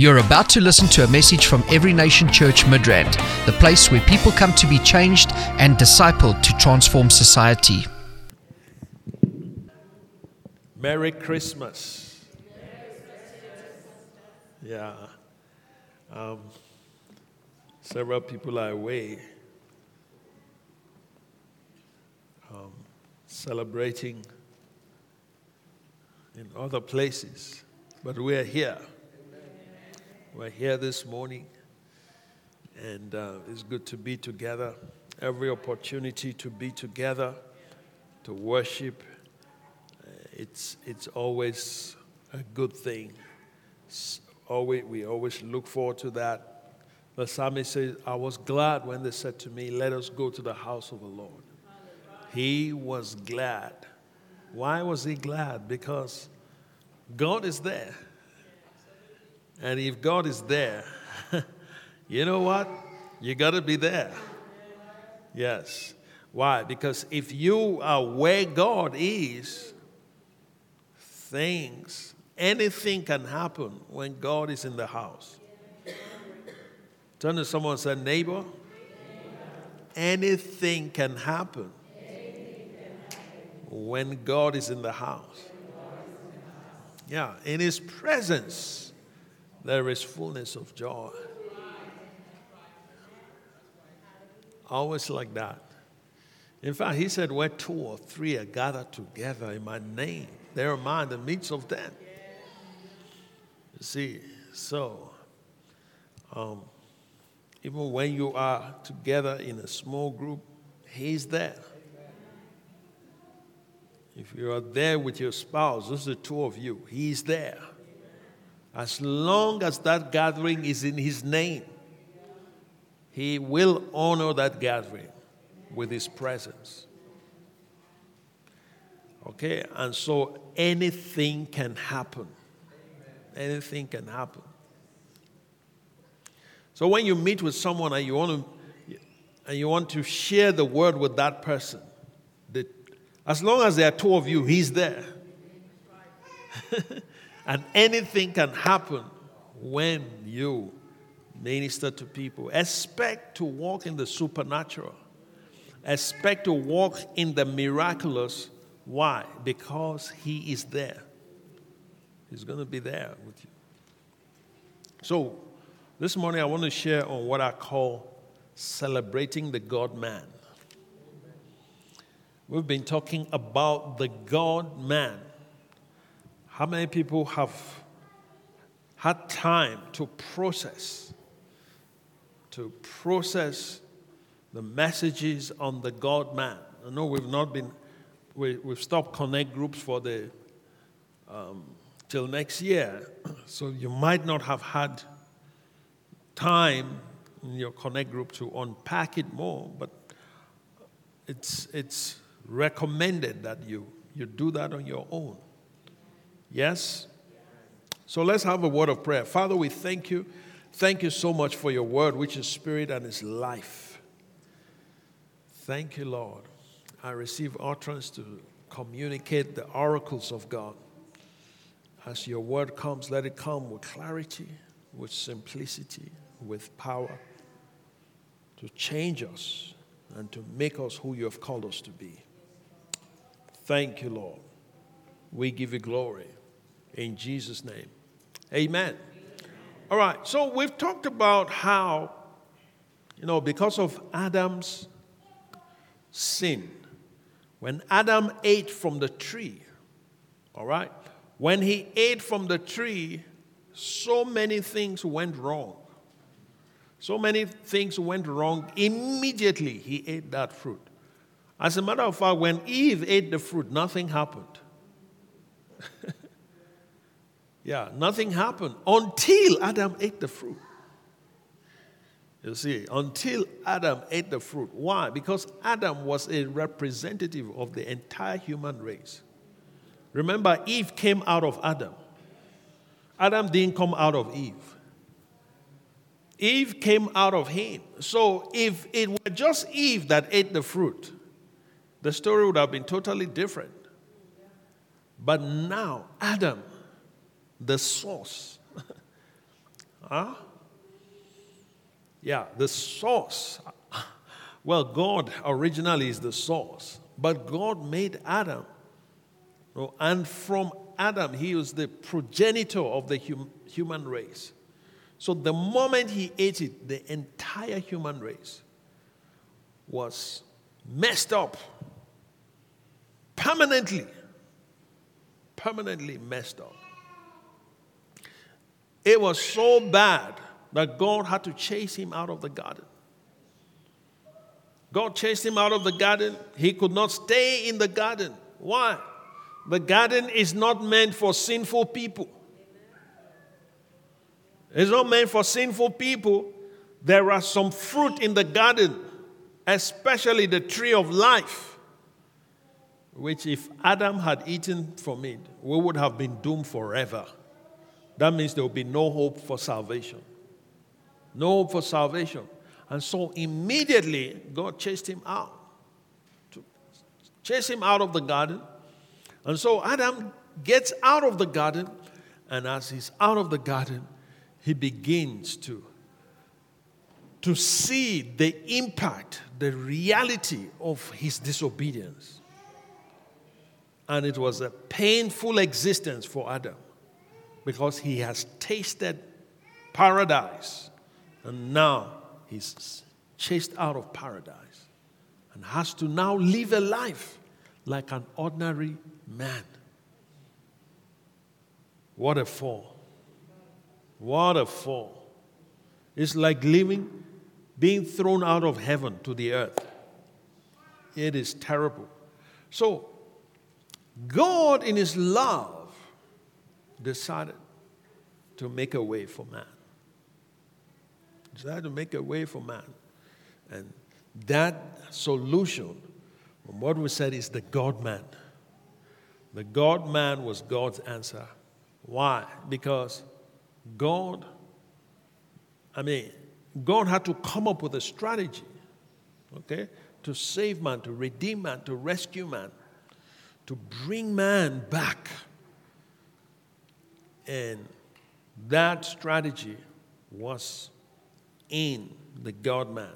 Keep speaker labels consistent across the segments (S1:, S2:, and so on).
S1: You're about to listen to a message from Every Nation Church Midrand, the place where people come to be changed and discipled to transform society.
S2: Merry Christmas. Yeah. Um, several people are away um, celebrating in other places, but we're here. We're here this morning, and uh, it's good to be together. Every opportunity to be together, to worship, uh, it's, it's always a good thing. Always, we always look forward to that. The psalmist says, I was glad when they said to me, Let us go to the house of the Lord. He was glad. Why was he glad? Because God is there. And if God is there, you know what? You got to be there. Yes. Why? Because if you are where God is, things, anything can happen when God is in the house. Turn to someone and say, neighbor, anything can happen when God is in the house. Yeah, in His presence there is fullness of joy. Always like that. In fact, he said, Where two or three are gathered together in my name, there am I in the midst of them. You see, so um, even when you are together in a small group, he's there. If you are there with your spouse, is the two of you, he's there. As long as that gathering is in His name, He will honor that gathering with His presence. Okay? And so anything can happen. Anything can happen. So when you meet with someone and you want to, and you want to share the word with that person, the, as long as there are two of you, he's there. And anything can happen when you minister to people. Expect to walk in the supernatural, expect to walk in the miraculous. Why? Because He is there. He's going to be there with you. So, this morning I want to share on what I call celebrating the God man. We've been talking about the God man how many people have had time to process, to process the messages on the God man? I know we've not been, we, we've stopped connect groups for the, um, till next year. So you might not have had time in your connect group to unpack it more, but it's, it's recommended that you, you do that on your own. Yes? So let's have a word of prayer. Father, we thank you. Thank you so much for your word, which is spirit and is life. Thank you, Lord. I receive utterance to communicate the oracles of God. As your word comes, let it come with clarity, with simplicity, with power to change us and to make us who you have called us to be. Thank you, Lord. We give you glory in Jesus' name. Amen. All right, so we've talked about how, you know, because of Adam's sin, when Adam ate from the tree, all right, when he ate from the tree, so many things went wrong. So many things went wrong immediately he ate that fruit. As a matter of fact, when Eve ate the fruit, nothing happened. Yeah, nothing happened until Adam ate the fruit. You see, until Adam ate the fruit. Why? Because Adam was a representative of the entire human race. Remember, Eve came out of Adam. Adam didn't come out of Eve. Eve came out of him. So if it were just Eve that ate the fruit, the story would have been totally different. But now, Adam the source, Huh? Yeah, the source. Well, God originally is the source, but God made Adam. And from Adam, he was the progenitor of the hum- human race. So the moment he ate it, the entire human race was messed up permanently. Permanently messed up. It was so bad that God had to chase him out of the garden. God chased him out of the garden. He could not stay in the garden. Why? The garden is not meant for sinful people. It's not meant for sinful people. There are some fruit in the garden, especially the tree of life, which, if Adam had eaten from it, we would have been doomed forever. That means there will be no hope for salvation. No hope for salvation. And so immediately God chased him out. Chase him out of the garden. And so Adam gets out of the garden, and as he's out of the garden, he begins to, to see the impact, the reality of his disobedience. And it was a painful existence for Adam because he has tasted paradise and now he's chased out of paradise and has to now live a life like an ordinary man. What a fall. What a fall. It's like living, being thrown out of heaven to the earth. It is terrible. So, God, in His love, decided to make a way for man. Decided to make a way for man. And that solution, from what we said, is the God man. The God man was God's answer. Why? Because God, I mean, God had to come up with a strategy, okay, to save man, to redeem man, to rescue man, to bring man back. And that strategy was in the God man.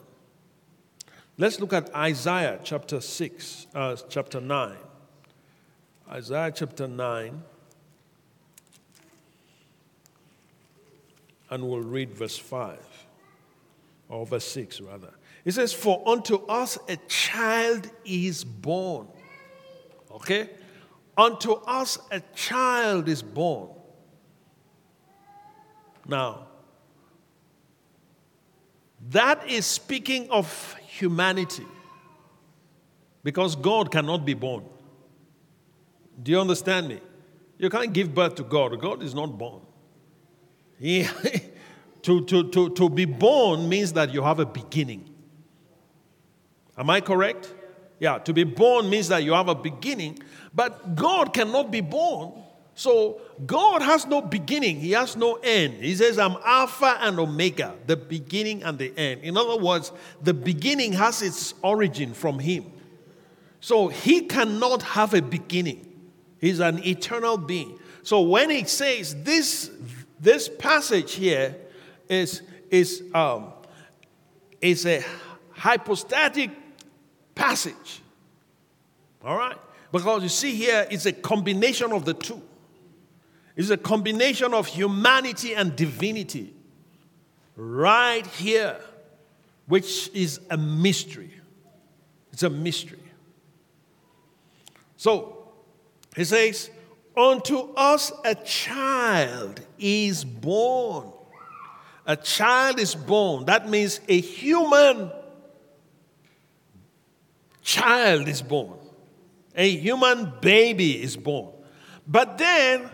S2: Let's look at Isaiah chapter 6, uh, chapter 9. Isaiah chapter 9. And we'll read verse 5, or verse 6 rather. It says, For unto us a child is born. Okay? Unto us a child is born. Now, that is speaking of humanity because God cannot be born. Do you understand me? You can't give birth to God. God is not born. He, to, to, to, to be born means that you have a beginning. Am I correct? Yeah, to be born means that you have a beginning, but God cannot be born so God has no beginning, He has no end. He says, I'm Alpha and Omega, the beginning and the end. In other words, the beginning has its origin from Him. So He cannot have a beginning, He's an eternal being. So when He says this, this passage here is, is, um, is a hypostatic passage. All right? Because you see here, it's a combination of the two. It's a combination of humanity and divinity right here, which is a mystery. It's a mystery. So, he says, Unto us a child is born. A child is born. That means a human child is born. A human baby is born. But then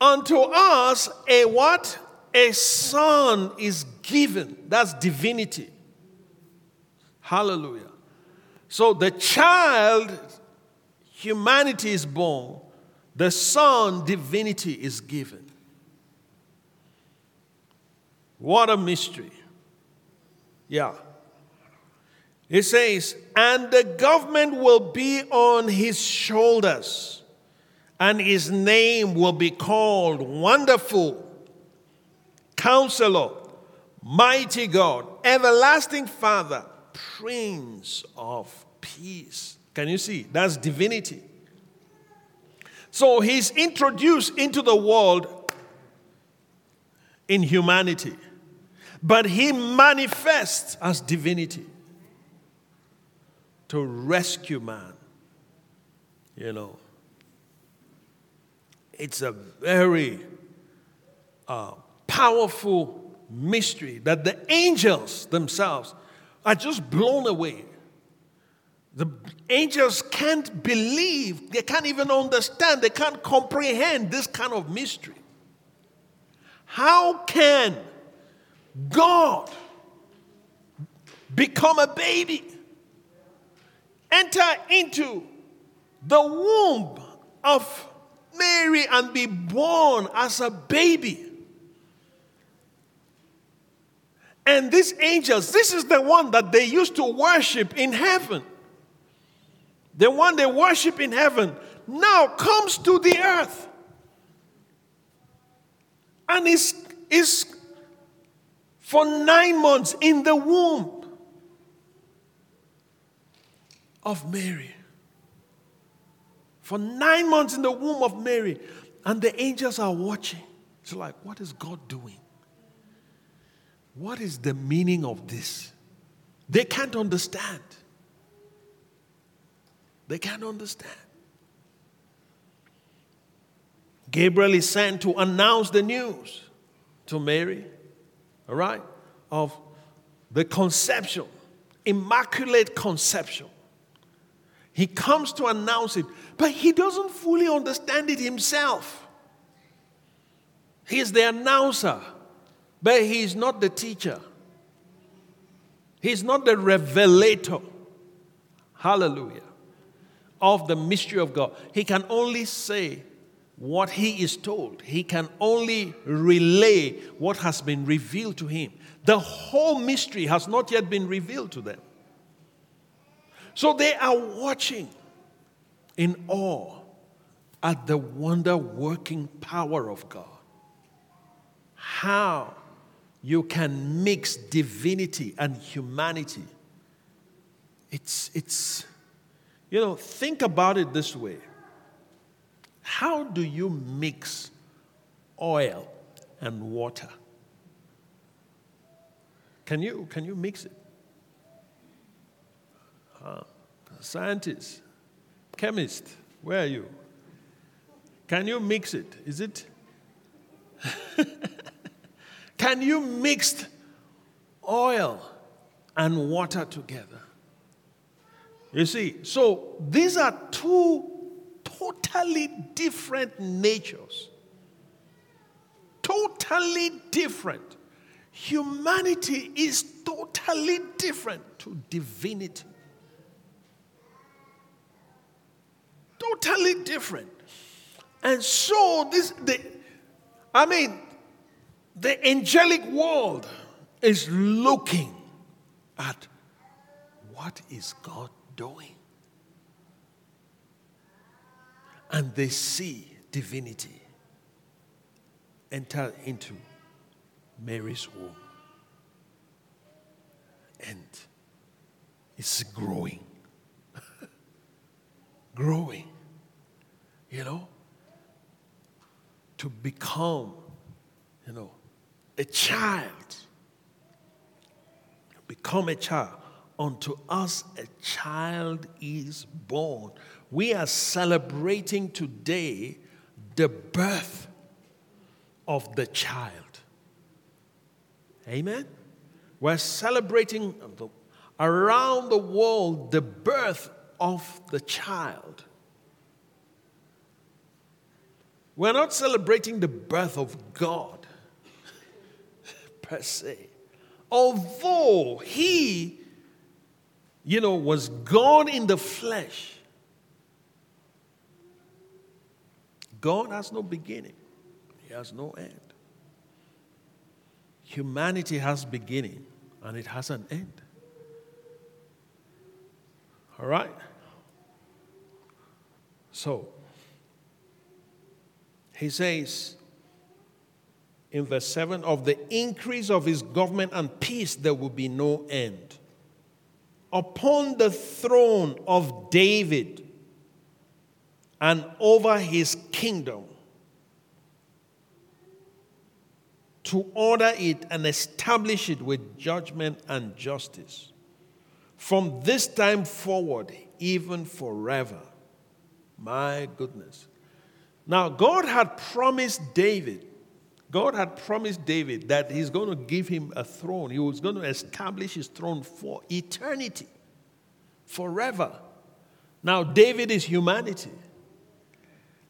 S2: Unto us a what? A son is given. That's divinity. Hallelujah. So the child, humanity is born. The son, divinity is given. What a mystery. Yeah. It says, and the government will be on his shoulders and his name will be called Wonderful, Counselor, Mighty God, Everlasting Father, Prince of Peace. Can you see? That's divinity. So he's introduced into the world in humanity, but he manifests as divinity to rescue man. You know, it's a very uh, powerful mystery that the angels themselves are just blown away. The angels can't believe, they can't even understand, they can't comprehend this kind of mystery. How can God become a baby, enter into the womb of Mary and be born as a baby? And these angels, this is the one that they used to worship in heaven. The one they worship in heaven now comes to the earth and is, is for nine months in the womb of Mary. For nine months in the womb of Mary. And the angels are watching. It's like, what is God doing? What is the meaning of this? They can't understand. They can't understand. Gabriel is sent to announce the news to Mary, all right, of the conception, immaculate conception. He comes to announce it, but he doesn't fully understand it himself. He's the announcer. But he is not the teacher. He's not the revelator. Hallelujah. Of the mystery of God. He can only say what he is told, he can only relay what has been revealed to him. The whole mystery has not yet been revealed to them. So they are watching in awe at the wonder working power of God. How you can mix divinity and humanity. It's, it's, you know, think about it this way. How do you mix oil and water? Can you, can you mix it? Huh? Scientist, chemist, where are you? Can you mix it? Is it? Can you mix oil and water together? You see, so these are two totally different natures. Totally different. Humanity is totally different to divinity. Totally different. And so this the I mean the angelic world is looking at what is God doing? And they see divinity enter into Mary's womb. And it's growing. growing. You know? To become, you know, a child. Become a child. Unto us a child is born. We are celebrating today the birth of the child. Amen? We're celebrating around the world the birth of the child. We're not celebrating the birth of God per se. Although he, you know, was God in the flesh, God has no beginning, He has no end. Humanity has beginning and it has an end. All right? So, he says, in verse 7 of the increase of his government and peace, there will be no end. Upon the throne of David and over his kingdom, to order it and establish it with judgment and justice. From this time forward, even forever. My goodness. Now, God had promised David, God had promised David that he's going to give him a throne. He was going to establish his throne for eternity, forever. Now, David is humanity.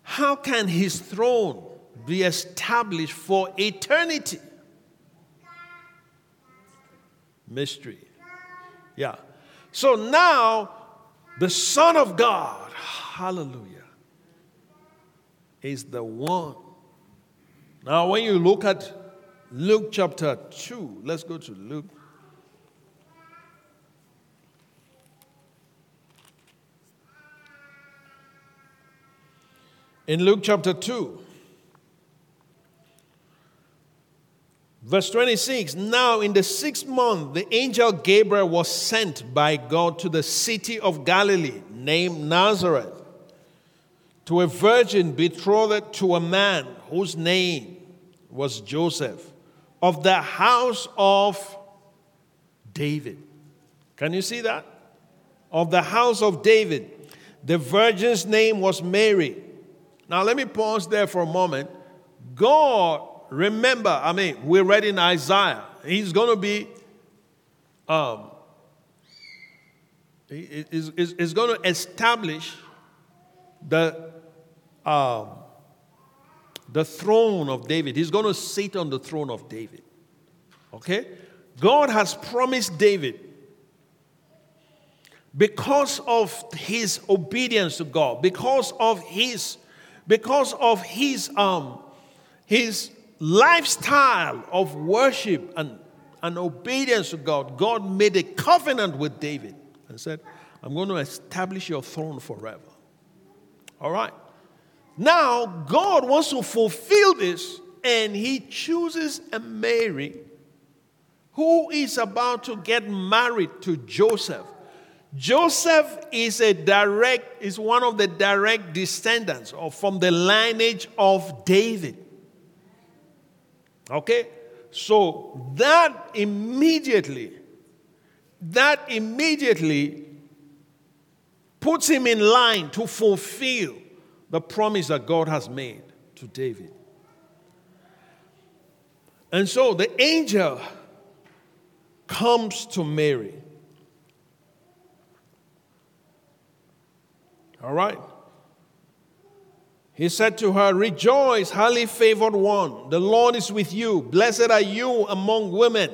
S2: How can his throne be established for eternity? Mystery. Yeah. So now, the Son of God, hallelujah is the one. Now, when you look at Luke chapter 2, let's go to Luke. In Luke chapter 2, verse 26 Now, in the sixth month, the angel Gabriel was sent by God to the city of Galilee named Nazareth to a virgin betrothed to a man whose name was Joseph of the house of David. Can you see that? Of the house of David. The virgin's name was Mary. Now, let me pause there for a moment. God, remember, I mean, we read in Isaiah, he's going to be, um, is, is, is going to establish the um, the throne of David. He's going to sit on the throne of David. Okay? God has promised David because of his obedience to God, because of his because of his um his lifestyle of worship and, and obedience to God, God made a covenant with David and said, I'm going to establish your throne forever. All right. Now, God wants to fulfill this, and He chooses a Mary who is about to get married to Joseph. Joseph is a direct, is one of the direct descendants of, from the lineage of David. Okay? So that immediately, that immediately puts him in line to fulfill the promise that God has made to David. And so the angel comes to Mary. All right. He said to her, Rejoice, highly favored one. The Lord is with you. Blessed are you among women.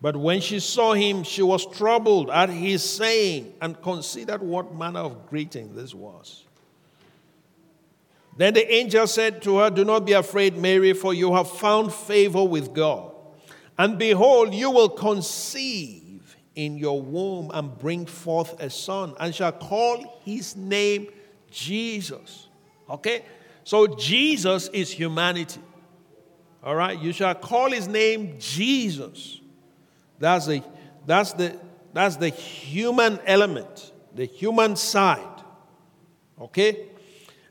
S2: But when she saw him, she was troubled at his saying and considered what manner of greeting this was. Then the angel said to her, Do not be afraid, Mary, for you have found favor with God. And behold, you will conceive in your womb and bring forth a son, and shall call his name Jesus. Okay? So Jesus is humanity. All right? You shall call his name Jesus. That's the, that's the, that's the human element, the human side. Okay?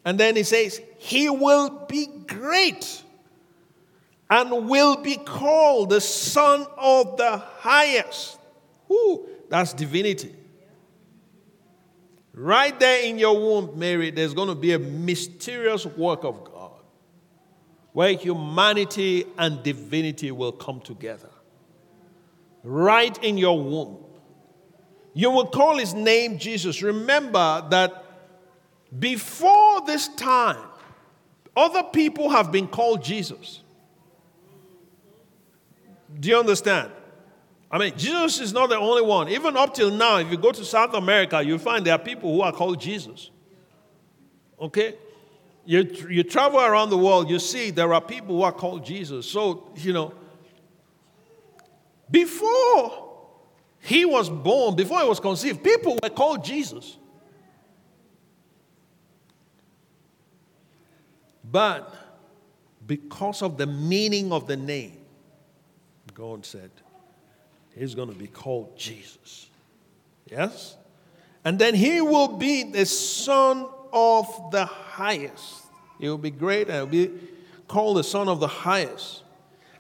S2: And then he says, He will be great and will be called the Son of the Highest. Ooh, that's divinity. Right there in your womb, Mary, there's going to be a mysterious work of God where humanity and divinity will come together. Right in your womb. You will call his name Jesus. Remember that before this time, other people have been called Jesus. Do you understand? I mean, Jesus is not the only one. Even up till now, if you go to South America, you find there are people who are called Jesus. Okay? You, you travel around the world, you see there are people who are called Jesus. So, you know, before he was born, before he was conceived, people were called Jesus. But because of the meaning of the name, God said, He's going to be called Jesus. Yes? And then he will be the Son of the highest. He will be great and will be called the Son of the highest.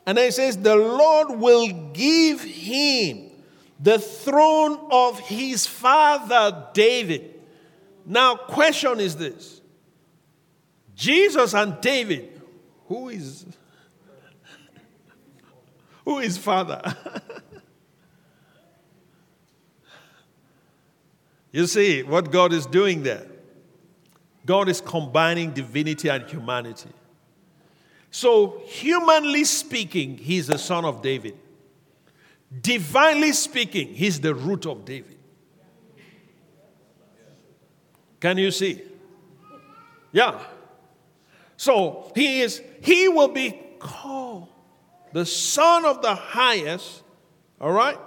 S2: And then he says, The Lord will give him the throne of his father David. Now, question is this Jesus and David, who is who is father? you see what God is doing there. God is combining divinity and humanity. So, humanly speaking, he's the son of David. Divinely speaking, he's the root of David. Can you see? Yeah. So he is he will be called the son of the highest, all right?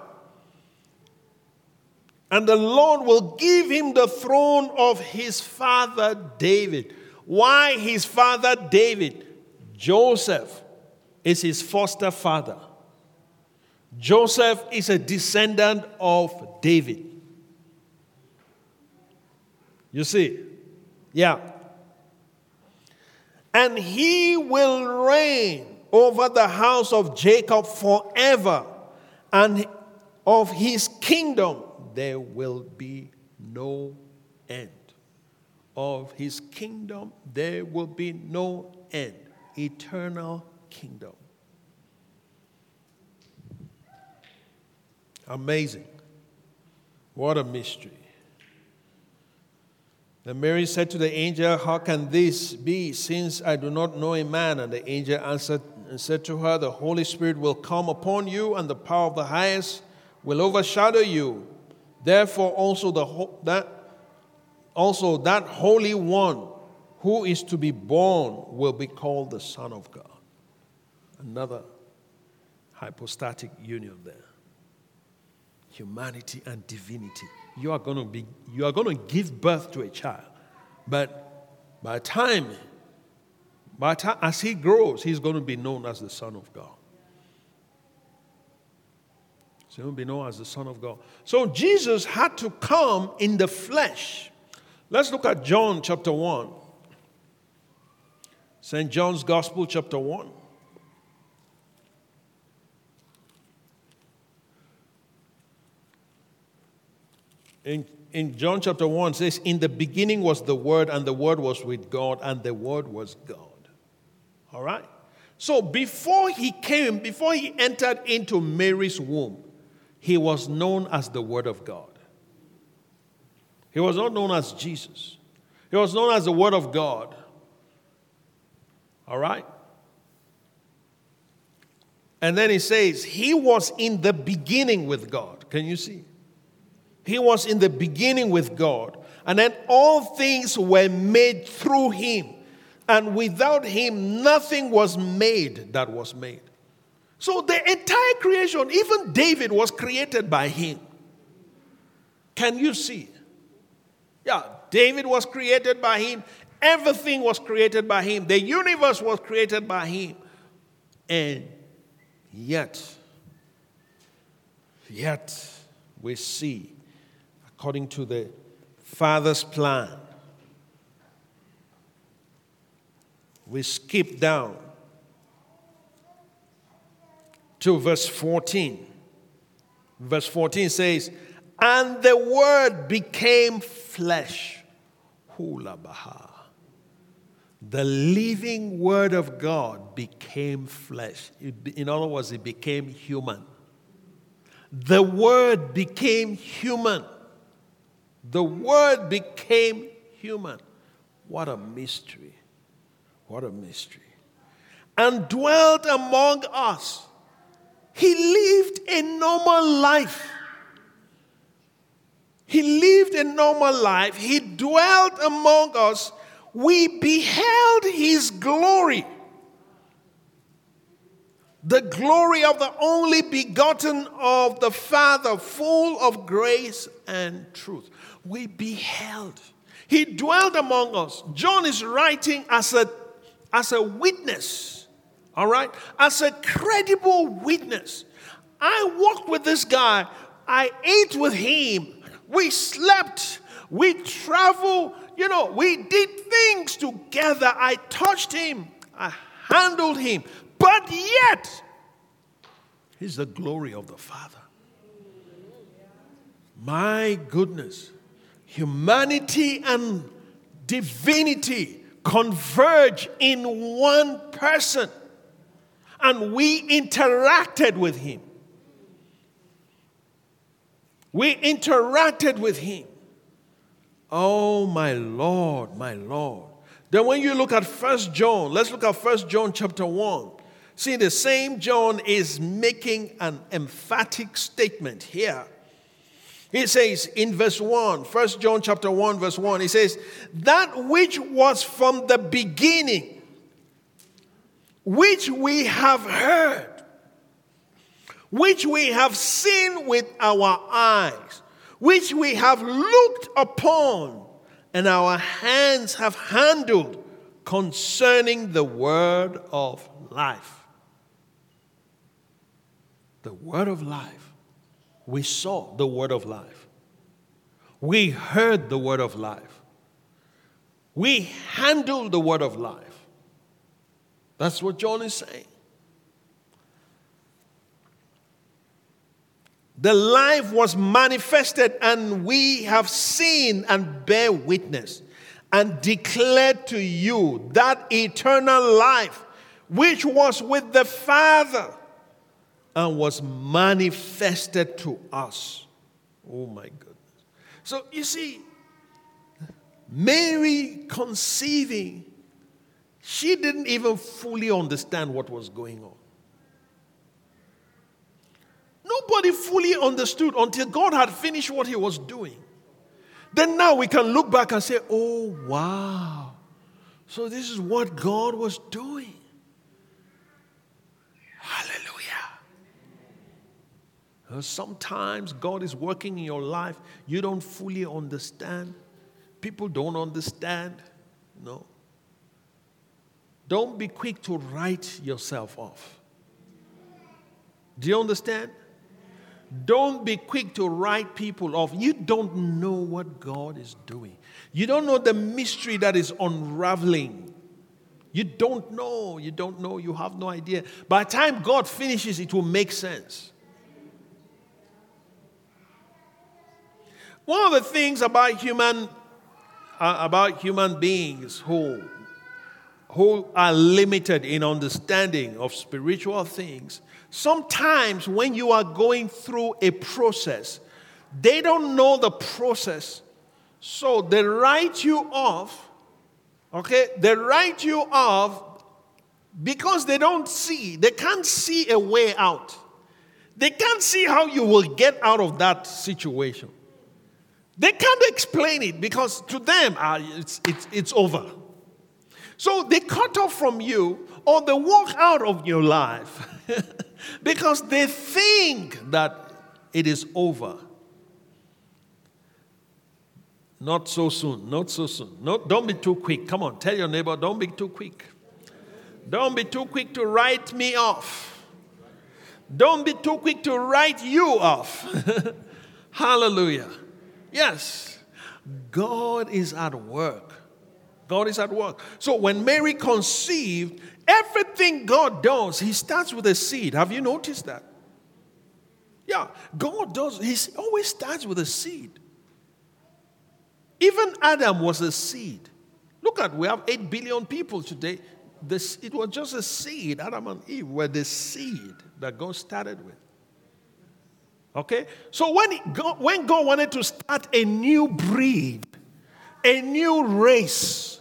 S2: And the Lord will give him the throne of his father David. Why his father David? Joseph is his foster father. Joseph is a descendant of David. You see? Yeah. And he will reign over the house of Jacob forever, and of his kingdom there will be no end. Of his kingdom there will be no end. Eternal kingdom. Amazing. What a mystery. And Mary said to the angel, How can this be, since I do not know a man? And the angel answered and said to her, The Holy Spirit will come upon you, and the power of the highest will overshadow you. Therefore, also the that also that Holy One who is to be born will be called the Son of God. Another hypostatic union there. Humanity and divinity. You are going to be you are going to give birth to a child but by time by time as he grows he's going to be known as the son of god. Going to be known as the son of god. So jesus had to come in the flesh. Let's look at john chapter 1 st john's gospel chapter 1 in, in John chapter 1 says, In the beginning was the Word, and the Word was with God, and the Word was God. All right? So before he came, before he entered into Mary's womb, he was known as the Word of God. He was not known as Jesus, he was known as the Word of God. All right? And then he says, He was in the beginning with God. Can you see? He was in the beginning with God. And then all things were made through him. And without him, nothing was made that was made. So the entire creation, even David, was created by him. Can you see? Yeah, David was created by him. Everything was created by him. The universe was created by him. And yet, yet, we see according to the Father's plan. We skip down to verse 14. Verse 14 says, And the Word became flesh. Hula baha. The living Word of God became flesh. In other words, it became human. The Word became human. The Word became human. What a mystery. What a mystery. And dwelt among us. He lived a normal life. He lived a normal life. He dwelt among us. We beheld his glory. The glory of the only begotten of the Father, full of grace and truth we beheld. He dwelt among us. John is writing as a, as a witness All right? As a credible witness. I walked with this guy. I ate with him. We slept. We traveled. You know, we did things together. I touched him. I handled him. But yet, he's the glory of the Father. My goodness. Humanity and divinity converge in one person. And we interacted with him. We interacted with him. Oh, my Lord, my Lord. Then when you look at First John, let's look at First John chapter 1. See, the same John is making an emphatic statement here. He says in verse 1, 1 John chapter 1, verse 1, he says, That which was from the beginning, which we have heard, which we have seen with our eyes, which we have looked upon, and our hands have handled concerning the word of life. The word of life. We saw the word of life. We heard the word of life. We handled the word of life. That's what John is saying. The life was manifested, and we have seen and bear witness and declared to you that eternal life which was with the Father and was manifested to us. Oh my goodness. So you see, Mary conceiving, she didn't even fully understand what was going on. Nobody fully understood until God had finished what he was doing. Then now we can look back and say, oh, wow. So this is what God was doing. Uh, sometimes God is working in your life, you don't fully understand. People don't understand. No. Don't be quick to write yourself off. Do you understand? Don't be quick to write people off. You don't know what God is doing. You don't know the mystery that is unraveling. You don't know. You don't know. You have no idea. By the time God finishes, it will make sense. One of the things about human uh, about human beings who who are limited in understanding of spiritual things, sometimes when you are going through a process, they don't know the process. So they write you off, okay? They write you off because they don't see, they can't see a way out. They can't see how you will get out of that situation. They can't explain it because to them, uh, it's, it's, it's over. So they cut off from you or they walk out of your life because they think that it is over. Not so soon, not so soon. No, don't be too quick. Come on, tell your neighbor, don't be too quick. Don't be too quick to write me off. Don't be too quick to write you off. Hallelujah. Yes, God is at work. God is at work. So when Mary conceived, everything God does, He starts with a seed. Have you noticed that? Yeah, God does, He always starts with a seed. Even Adam was a seed. Look at, we have 8 billion people today. This, it was just a seed. Adam and Eve were the seed that God started with. Okay? So when God, when God wanted to start a new breed, a new race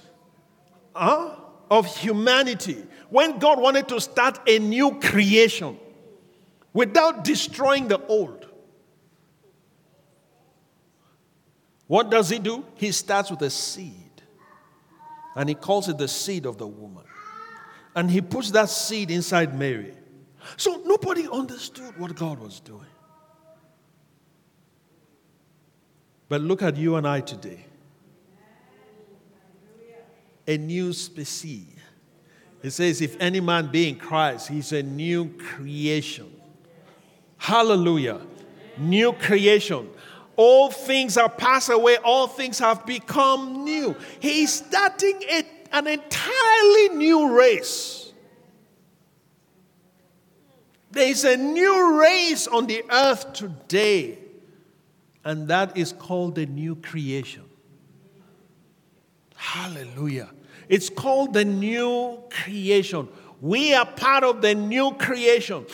S2: uh, of humanity, when God wanted to start a new creation without destroying the old, what does he do? He starts with a seed. And he calls it the seed of the woman. And he puts that seed inside Mary. So nobody understood what God was doing. But look at you and I today. A new species, It says, if any man be in Christ, he's a new creation. Hallelujah. New creation. All things are passed away, all things have become new. He is starting a, an entirely new race. There is a new race on the earth today, and that is called the new creation. Hallelujah. It's called the new creation. We are part of the new creation.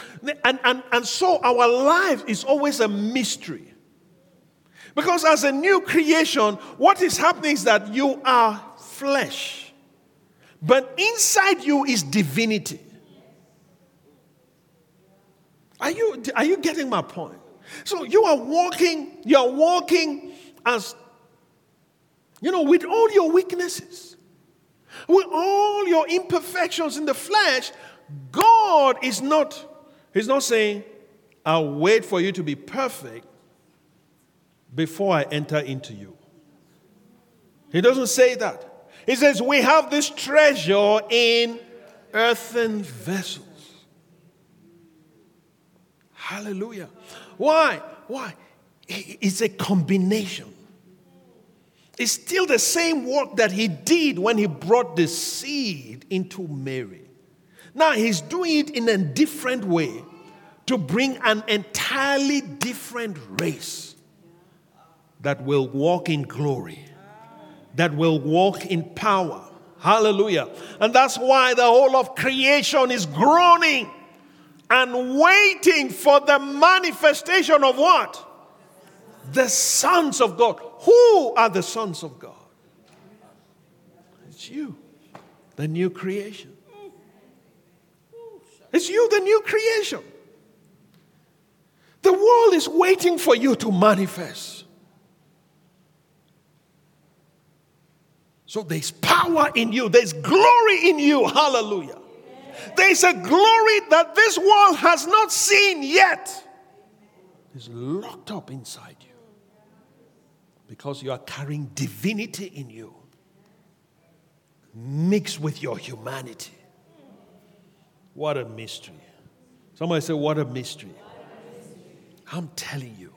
S2: And, and, and so our life is always a mystery. Because as a new creation, what is happening is that you are flesh, but inside you is divinity. Are you, are you getting my point? So you are walking, you are walking as, you know, with all your weaknesses. With all your imperfections in the flesh, God is not, He's not saying, I'll wait for you to be perfect before I enter into you. He doesn't say that. He says, We have this treasure in earthen vessels. Hallelujah. Why? Why? It's a combination. It's still the same work that he did when he brought the seed into Mary. Now he's doing it in a different way to bring an entirely different race that will walk in glory, that will walk in power. Hallelujah. And that's why the whole of creation is groaning and waiting for the manifestation of what? The sons of God. Who are the sons of God? It's you, the new creation. It's you, the new creation. The world is waiting for you to manifest. So there's power in you, there's glory in you. Hallelujah. There's a glory that this world has not seen yet. It's locked up inside you because you are carrying divinity in you mixed with your humanity. What a mystery. Somebody say, What a mystery. I'm telling you,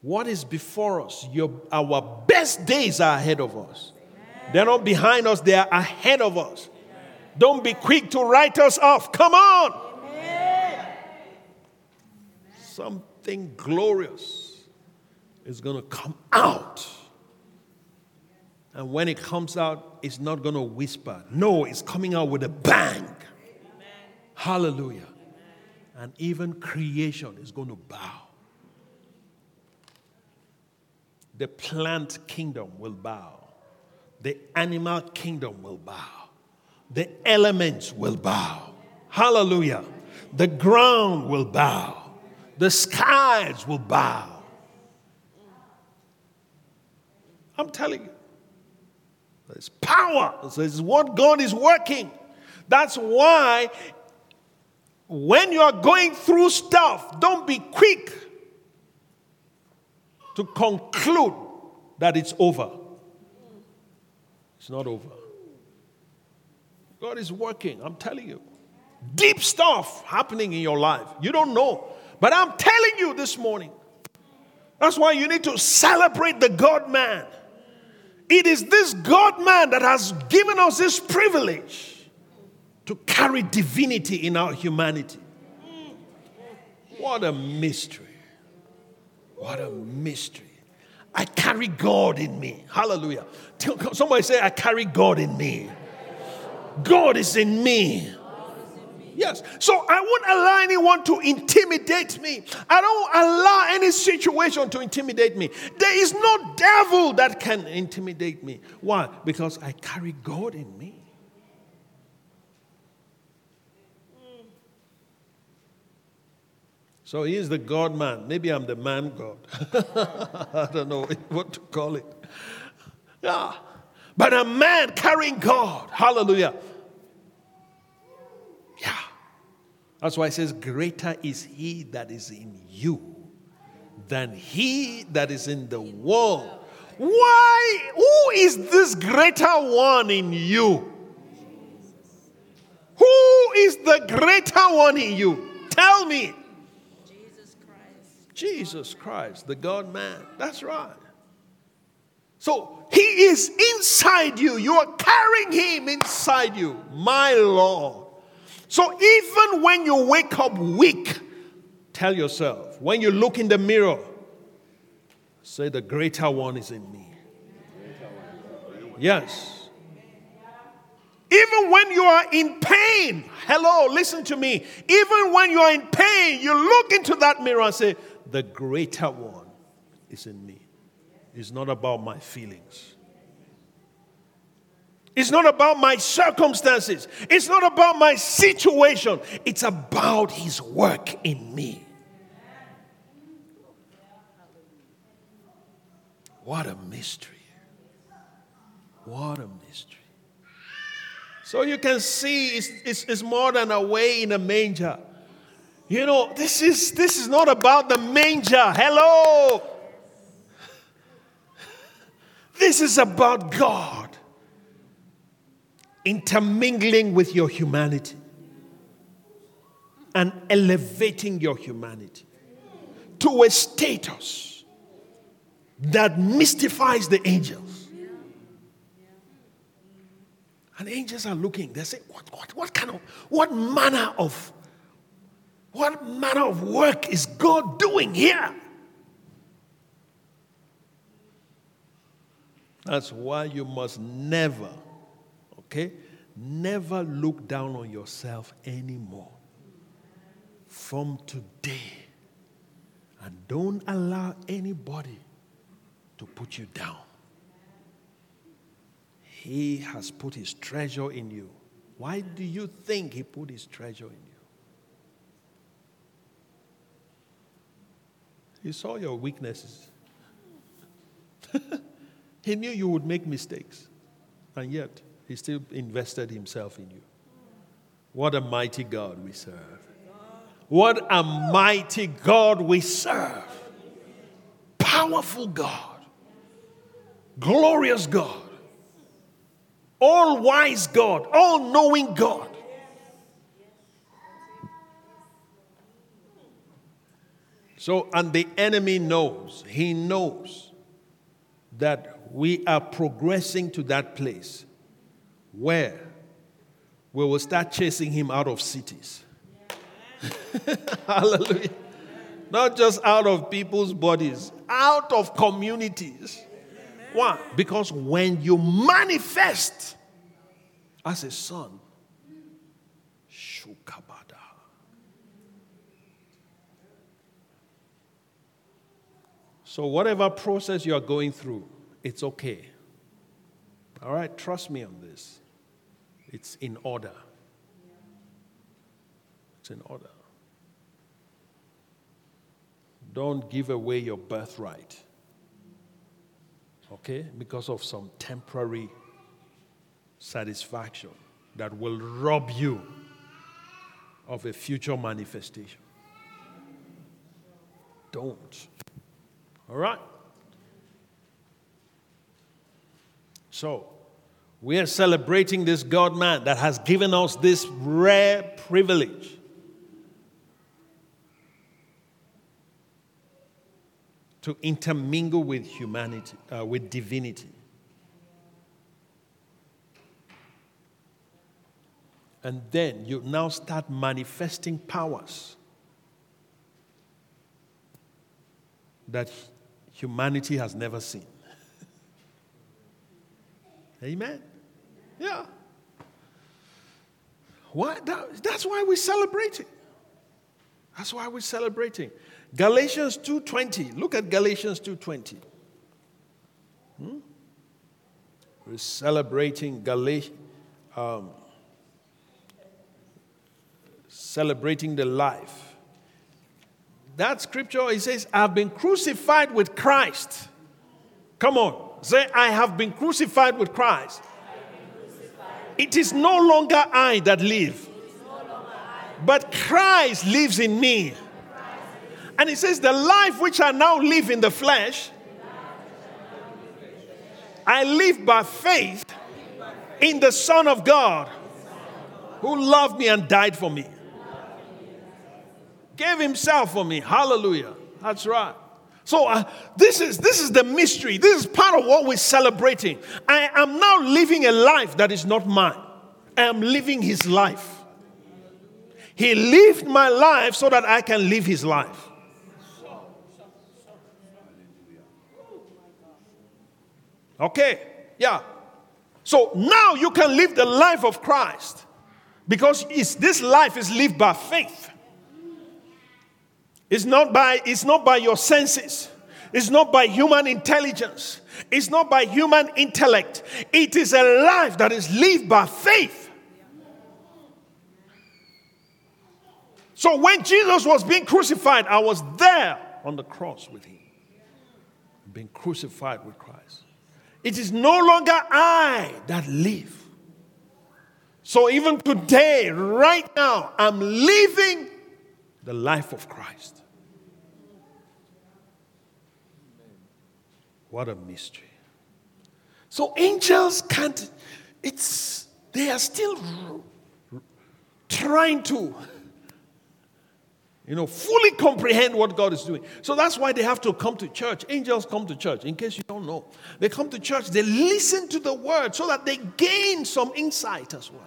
S2: what is before us, your, our best days are ahead of us. They're not behind us, they are ahead of us. Don't be quick to write us off. Come on. Something glorious is going to come out. And when it comes out, it's not going to whisper. No, it's coming out with a bang. Amen. Hallelujah. Amen. And even creation is going to bow. The plant kingdom will bow, the animal kingdom will bow the elements will bow. Hallelujah. The ground will bow. The skies will bow. I'm telling you. There's power. This is what God is working. That's why when you are going through stuff, don't be quick to conclude that it's over. It's not over. God is working, I'm telling you. Deep stuff happening in your life. You don't know. But I'm telling you this morning. That's why you need to celebrate the God man. It is this God man that has given us this privilege to carry divinity in our humanity. What a mystery. What a mystery. I carry God in me. Hallelujah. Somebody say, I carry God in me. God is in me. Yes. So I won't allow anyone to intimidate me. I don't allow any situation to intimidate me. There is no devil that can intimidate me. Why? Because I carry God in me. So he is the God man. Maybe I'm the man God. I don't know what to call it. Yeah. But a man carrying God. Hallelujah. Yeah. That's why it says, Greater is he that is in you than he that is in the world. Why? Who is this greater one in you? Who is the greater one in you? Tell me.
S3: Jesus Christ.
S2: Jesus Christ, the God man. That's right. So he is inside you. You are carrying him inside you. My Lord. So even when you wake up weak, tell yourself, when you look in the mirror, say, The greater one is in me. Yes. Even when you are in pain, hello, listen to me. Even when you are in pain, you look into that mirror and say, The greater one is in me. It's not about my feelings. It's not about my circumstances. It's not about my situation. It's about His work in me. What a mystery. What a mystery. So you can see it's, it's, it's more than a way in a manger. You know, this is, this is not about the manger. Hello. This is about God intermingling with your humanity and elevating your humanity to a status that mystifies the angels. And angels are looking, they say, what, what, what kind of, what manner of, what manner of work is God doing here? That's why you must never, okay, never look down on yourself anymore. From today, and don't allow anybody to put you down. He has put his treasure in you. Why do you think he put his treasure in you? He saw your weaknesses. He knew you would make mistakes, and yet He still invested Himself in you. What a mighty God we serve! What a mighty God we serve! Powerful God, glorious God, all wise God, all knowing God. So, and the enemy knows, he knows that we are progressing to that place where we will start chasing him out of cities. Hallelujah. Not just out of people's bodies, out of communities. Why? Because when you manifest as a son, Shukabada. So, whatever process you are going through, it's okay. All right, trust me on this. It's in order. It's in order. Don't give away your birthright, okay, because of some temporary satisfaction that will rob you of a future manifestation. Don't. All right? So, we are celebrating this God man that has given us this rare privilege. To intermingle with humanity, uh, with divinity. And then you now start manifesting powers that humanity has never seen. Amen? Yeah. Why? That, that's why we're celebrating. That's why we're celebrating. Galatians 2.20. Look at Galatians 2.20. Hmm? We're celebrating Galatians. Um, celebrating the life. That scripture, it says, I've been crucified with Christ. Come on. Say, I have been crucified with Christ. It is no longer I that live, but Christ lives in me. And he says, The life which I now live in the flesh, I live by faith in the Son of God Who loved me and died for me. Gave himself for me. Hallelujah. That's right. So uh, this is this is the mystery. This is part of what we're celebrating. I am now living a life that is not mine. I am living his life. He lived my life so that I can live his life. Okay, yeah. So now you can live the life of Christ because this life is lived by faith. It's not by, it's not by your senses. It's not by human intelligence. It's not by human intellect. It is a life that is lived by faith. So when Jesus was being crucified, I was there on the cross with him, being crucified with Christ. It is no longer I that live. So even today, right now, I'm living the life of Christ. What a mystery. So angels can't, it's, they are still trying to you know, fully comprehend what God is doing. So that's why they have to come to church. Angels come to church, in case you don't know. They come to church, they listen to the word so that they gain some insight as well.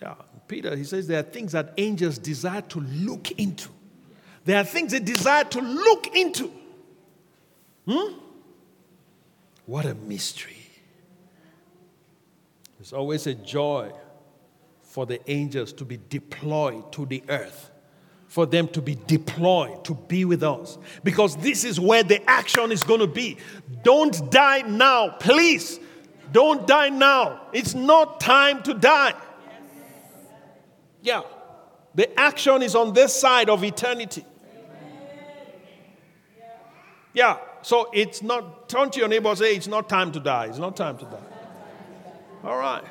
S2: Yeah, Peter, he says there are things that angels desire to look into. There are things they desire to look into. Hmm? What a mystery. There's always a joy for the angels to be deployed to the earth, for them to be deployed to be with us. Because this is where the action is going to be. Don't die now, please. Don't die now. It's not time to die. Yeah. The action is on this side of eternity. Yeah. So it's not, turn to your neighbor say, it's not time to die. It's not time to die. All right.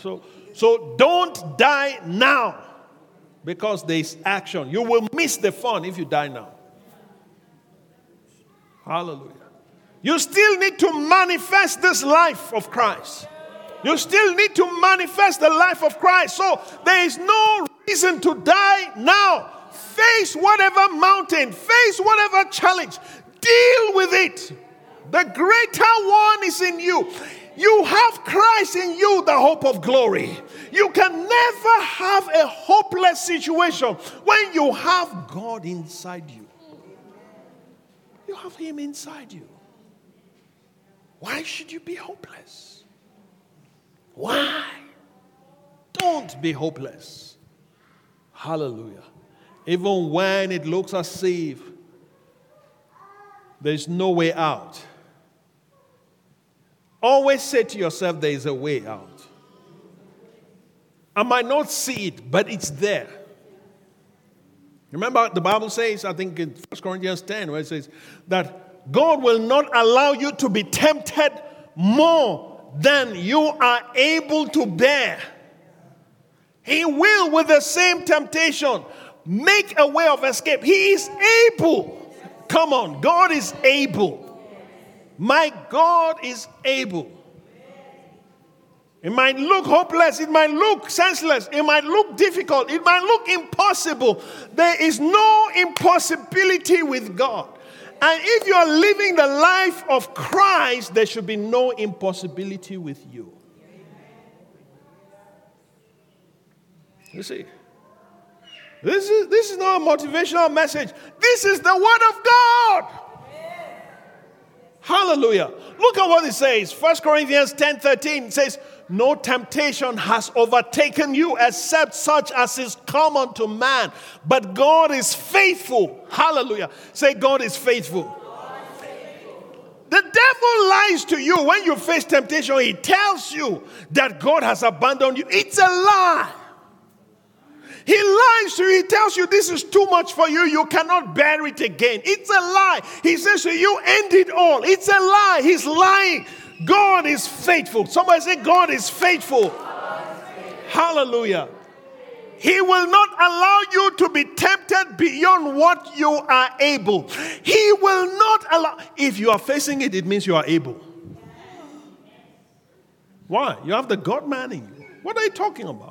S2: So, so don't die now because there's action. You will miss the fun if you die now. Hallelujah. You still need to manifest this life of Christ. You still need to manifest the life of Christ. So there is no reason to die now. Face whatever mountain, face whatever challenge, deal with it. The greater one is in you. You have Christ in you, the hope of glory. You can never have a hopeless situation when you have God inside you. You have Him inside you. Why should you be hopeless? Why? Don't be hopeless. Hallelujah. Even when it looks as if there's no way out Always say to yourself, there is a way out. I might not see it, but it's there. Remember, the Bible says, I think in 1 Corinthians 10, where it says that God will not allow you to be tempted more than you are able to bear. He will, with the same temptation, make a way of escape. He is able. Come on, God is able. My God is able. It might look hopeless, it might look senseless, it might look difficult, it might look impossible. There is no impossibility with God. And if you are living the life of Christ, there should be no impossibility with you. You see, this is, this is not a motivational message, this is the Word of God. Hallelujah. Look at what it says. 1 Corinthians 10 13 says, No temptation has overtaken you except such as is common to man. But God is faithful. Hallelujah. Say, God is faithful. The devil lies to you when you face temptation. He tells you that God has abandoned you. It's a lie. He lies to you. He tells you this is too much for you. You cannot bear it again. It's a lie. He says to you, end it all. It's a lie. He's lying. God is faithful. Somebody say, God is faithful. Hallelujah. He will not allow you to be tempted beyond what you are able. He will not allow. If you are facing it, it means you are able. Why? You have the God man in you. What are you talking about?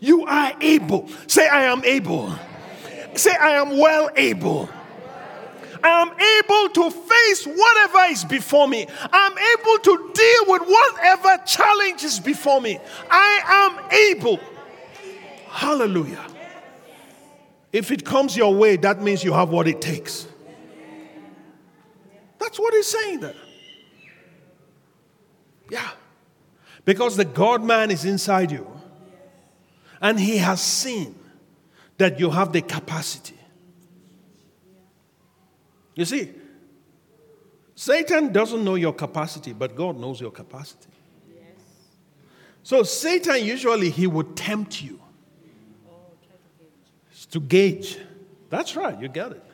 S2: You are able. Say, I am able. Say, I am well able. I am able to face whatever is before me. I'm able to deal with whatever challenge is before me. I am able. Hallelujah. If it comes your way, that means you have what it takes. That's what he's saying there. Yeah. Because the God man is inside you. And he has seen that you have the capacity. You see, Satan doesn't know your capacity, but God knows your capacity. So Satan usually he would tempt you to gauge. That's right, you get it.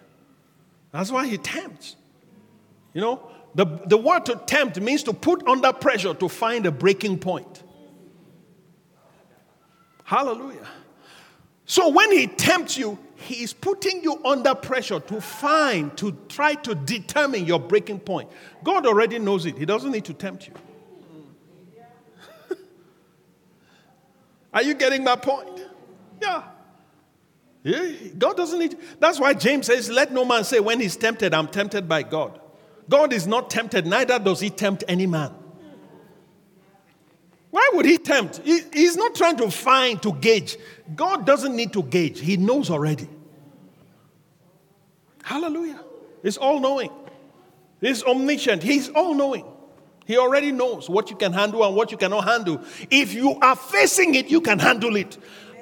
S2: That's why he tempts. You know, the, the word to tempt means to put under pressure to find a breaking point. Hallelujah. So when he tempts you, he is putting you under pressure to find, to try to determine your breaking point. God already knows it, he doesn't need to tempt you. Are you getting my point? Yeah. yeah. God doesn't need. That's why James says, Let no man say, when he's tempted, I'm tempted by God. God is not tempted, neither does he tempt any man. Why would he tempt? He, he's not trying to find, to gauge. God doesn't need to gauge, he knows already. Hallelujah. He's all knowing, he's omniscient, he's all knowing. He already knows what you can handle and what you cannot handle. If you are facing it, you can handle it.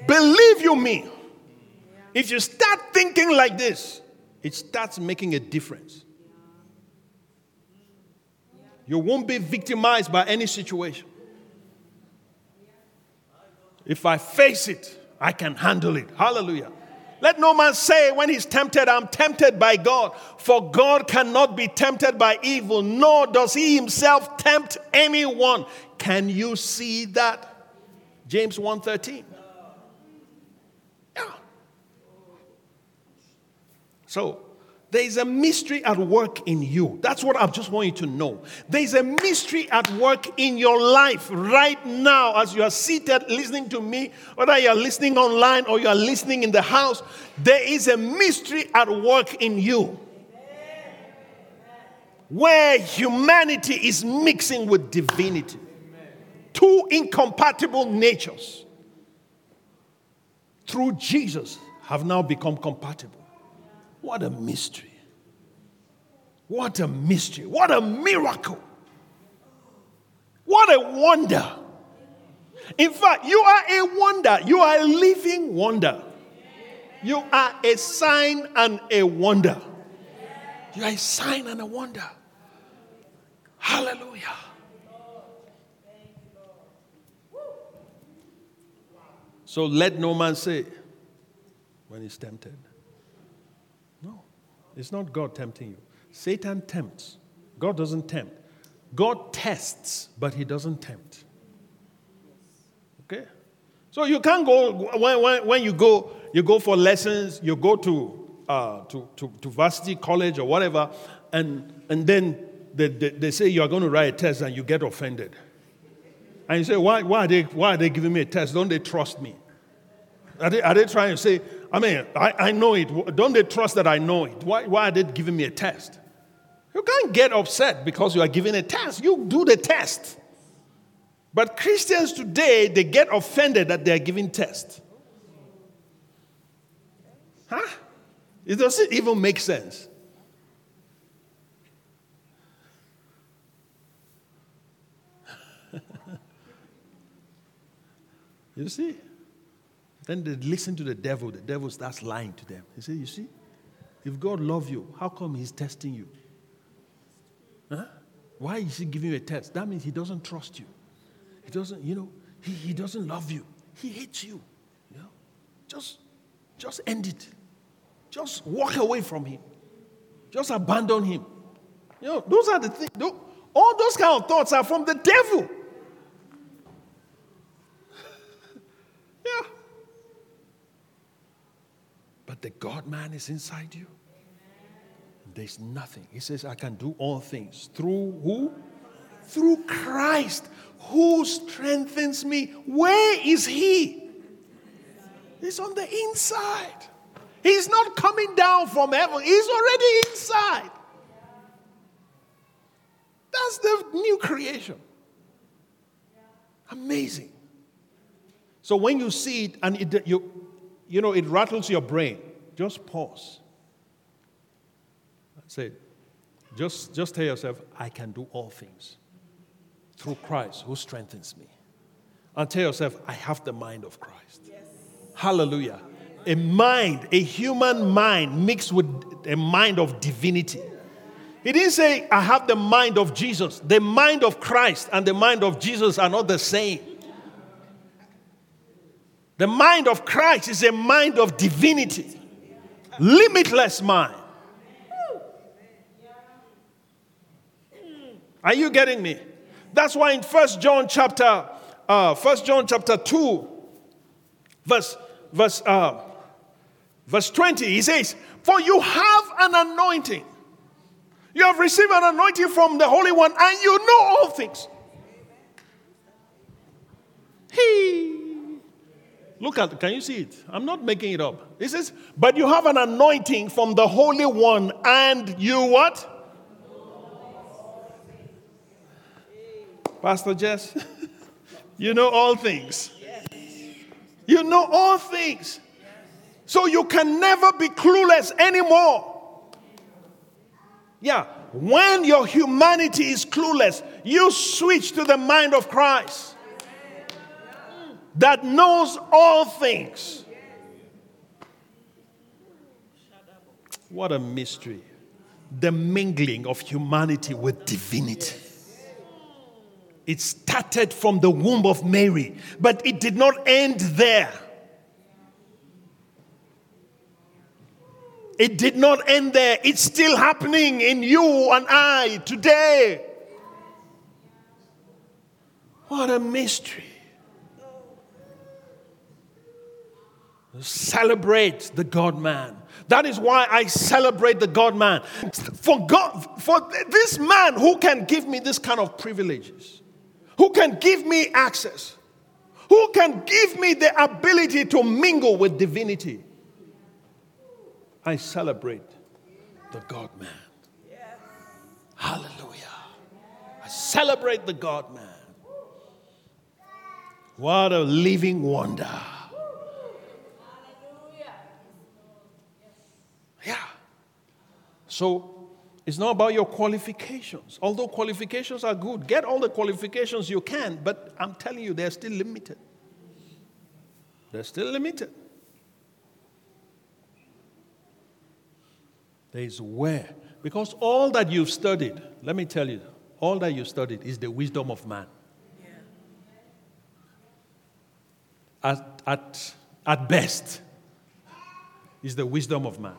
S2: Believe you me. If you start thinking like this, it starts making a difference. You won't be victimized by any situation. If I face it, I can handle it. Hallelujah. Let no man say when he's tempted, I'm tempted by God. For God cannot be tempted by evil, nor does he himself tempt anyone. Can you see that? James 1:13. Yeah. So there is a mystery at work in you. That's what I just want you to know. There is a mystery at work in your life right now as you are seated listening to me, whether you are listening online or you are listening in the house. There is a mystery at work in you where humanity is mixing with divinity. Two incompatible natures through Jesus have now become compatible. What a mystery. What a mystery. What a miracle. What a wonder. In fact, you are a wonder. You are a living wonder. You are a sign and a wonder. You are a sign and a wonder. Hallelujah. So let no man say when he's tempted. It's not God tempting you. Satan tempts. God doesn't tempt. God tests, but he doesn't tempt. Okay? So you can't go when, when, when you go you go for lessons, you go to uh, to, to, to varsity college or whatever, and and then they, they, they say you are going to write a test and you get offended. And you say, why, why, are they, why are they giving me a test? Don't they trust me? Are they, are they trying to say, I mean, I, I know it. Don't they trust that I know it? Why, why are they giving me a test? You can't get upset because you are given a test. You do the test. But Christians today, they get offended that they are given tests. Huh? It doesn't even make sense. you see? Then they listen to the devil. The devil starts lying to them. He says, You see, if God loves you, how come He's testing you? Huh? Why is He giving you a test? That means He doesn't trust you. He doesn't, you know, He, he doesn't love you. He hates you. You know? Just, just end it. Just walk away from Him. Just abandon Him. You know, those are the things. All those kind of thoughts are from the devil. yeah. But the God man is inside you. There's nothing. He says, I can do all things through who? Through Christ who strengthens me. Where is He? He's on the inside. He's not coming down from heaven, He's already inside. That's the new creation. Amazing. So when you see it and it, you, you know, it rattles your brain, just pause. And say, just, just tell yourself, I can do all things through Christ who strengthens me. And tell yourself, I have the mind of Christ. Yes. Hallelujah. A mind, a human mind mixed with a mind of divinity. He didn't say, I have the mind of Jesus. The mind of Christ and the mind of Jesus are not the same. The mind of Christ is a mind of divinity, limitless mind. Are you getting me? That's why in First John chapter, uh, First John chapter two, verse verse uh, verse twenty, he says, "For you have an anointing." You have received an anointing from the Holy One and you know all things. He. Look at can you see it? I'm not making it up. It says, but you have an anointing from the Holy One and you what? Pastor Jess, you know all things. You know all things. So you can never be clueless anymore. Yeah, when your humanity is clueless, you switch to the mind of Christ that knows all things. What a mystery. The mingling of humanity with divinity. It started from the womb of Mary, but it did not end there. It did not end there. It's still happening in you and I today. What a mystery. Celebrate the God man. That is why I celebrate the God man. For God, for this man who can give me this kind of privileges, who can give me access, who can give me the ability to mingle with divinity. I celebrate the God man. Hallelujah. I celebrate the God man. What a living wonder. Yeah. So it's not about your qualifications. Although qualifications are good, get all the qualifications you can, but I'm telling you, they're still limited. They're still limited. There is where. Because all that you've studied, let me tell you, all that you've studied is the wisdom of man. Yeah. At, at, at best, is the wisdom of man.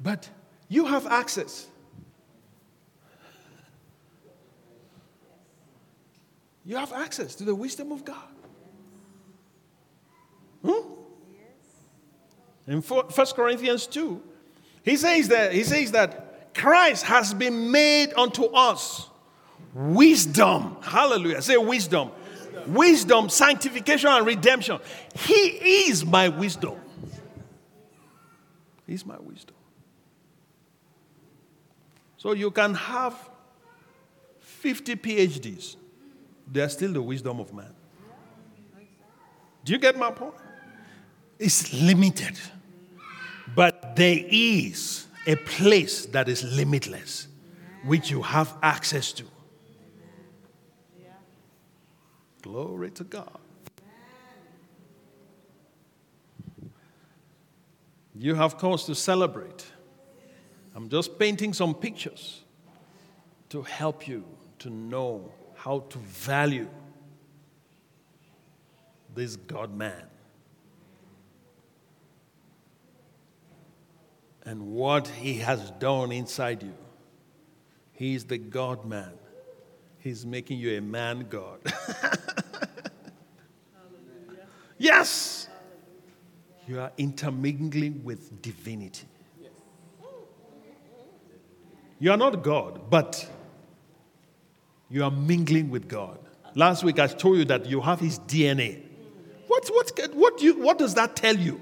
S2: But you have access. You have access to the wisdom of God. Hmm? In 1 Corinthians 2, he says that, he says that Christ has been made unto us wisdom. Hallelujah. Say wisdom. Wisdom, wisdom sanctification, and redemption. He is my wisdom. He's my wisdom. So you can have 50 PhDs, they're still the wisdom of man. Do you get my point? It's limited. But there is a place that is limitless, which you have access to. Glory to God. You have cause to celebrate. I'm just painting some pictures to help you to know how to value this God man. and what He has done inside you. He's the God man. He's making you a man God. yes! You are intermingling with divinity. You are not God, but You are mingling with God. Last week I told you that you have his DNA. What, what, what, do you, what does that tell you?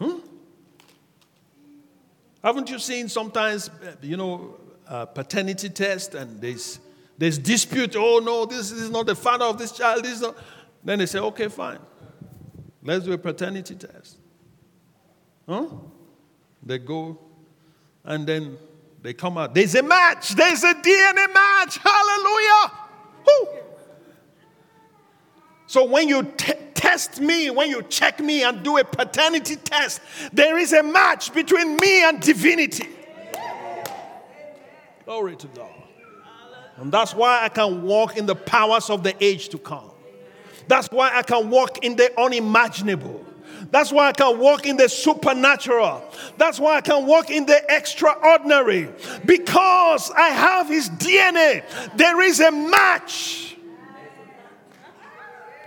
S2: Hmm? Haven't you seen sometimes, you know, paternity test and there's, there's dispute. Oh, no, this is not the father of this child. This is not. Then they say, okay, fine. Let's do a paternity test. Huh? They go and then they come out. There's a match. There's a DNA match. Hallelujah. Woo. So when you t- test me, when you check me and do a paternity test, there is a match between me and divinity. Glory to God. And that's why I can walk in the powers of the age to come. That's why I can walk in the unimaginable. That's why I can walk in the supernatural. That's why I can walk in the extraordinary. Because I have his DNA. There is a match.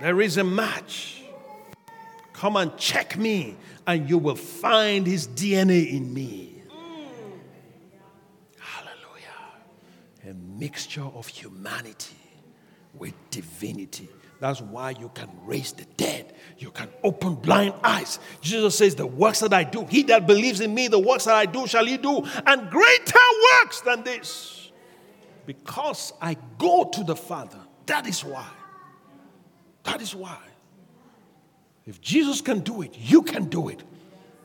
S2: There is a match. Come and check me, and you will find his DNA in me. Hallelujah. A mixture of humanity with divinity. That's why you can raise the dead. You can open blind eyes. Jesus says, The works that I do, he that believes in me, the works that I do shall he do, and greater works than this. Because I go to the Father. That is why. That is why. If Jesus can do it, you can do it.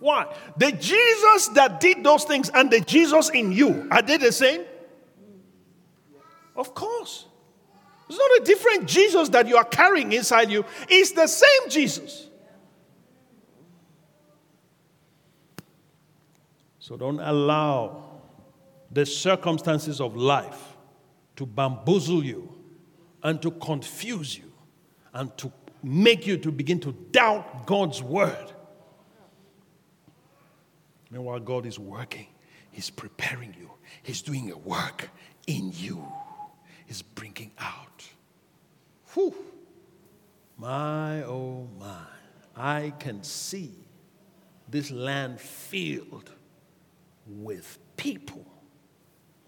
S2: Why? The Jesus that did those things and the Jesus in you, are they the same? Of course. It's not a different Jesus that you are carrying inside you, it's the same Jesus. So don't allow the circumstances of life to bamboozle you and to confuse you and to make you to begin to doubt God's word. Meanwhile, God is working, He's preparing you, He's doing a work in you, He's bringing out. Whew. My, oh my. I can see this land filled with people